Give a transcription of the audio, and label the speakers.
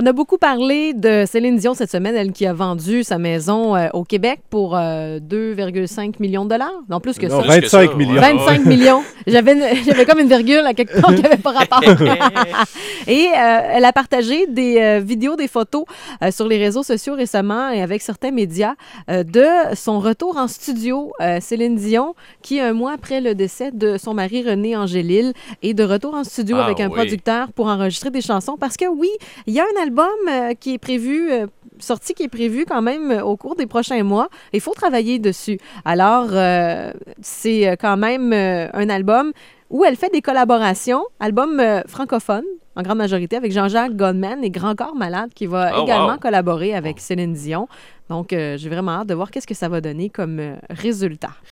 Speaker 1: On a beaucoup parlé de Céline Dion cette semaine, elle qui a vendu sa maison euh, au Québec pour euh, 2,5 millions de dollars. Non, plus que
Speaker 2: Non,
Speaker 1: ça.
Speaker 2: 25
Speaker 3: ouais.
Speaker 2: millions.
Speaker 1: 25 millions. J'avais, une- j'avais comme une virgule à quelque part qui n'avait pas rapport. et euh, elle a partagé des euh, vidéos, des photos euh, sur les réseaux sociaux récemment et avec certains médias euh, de son retour en studio. Euh, Céline Dion, qui un mois après le décès de son mari René Angélil, est de retour en studio
Speaker 3: Ah
Speaker 1: avec un
Speaker 3: oui.
Speaker 1: producteur pour enregistrer des chansons. Parce que oui, il y a un album euh, qui est prévu. euh, sortie qui est prévue quand même euh, au cours des prochains mois. Il faut travailler dessus. Alors, euh, c'est quand même un album où elle fait des collaborations, album francophone en grande majorité avec Jean-Jacques Goldman et Grand Corps Malade qui va
Speaker 3: Oh,
Speaker 1: également
Speaker 3: wow.
Speaker 1: collaborer avec Céline Dion. Donc, euh, j'ai vraiment hâte de voir qu'est-ce que ça va donner comme euh, résultat.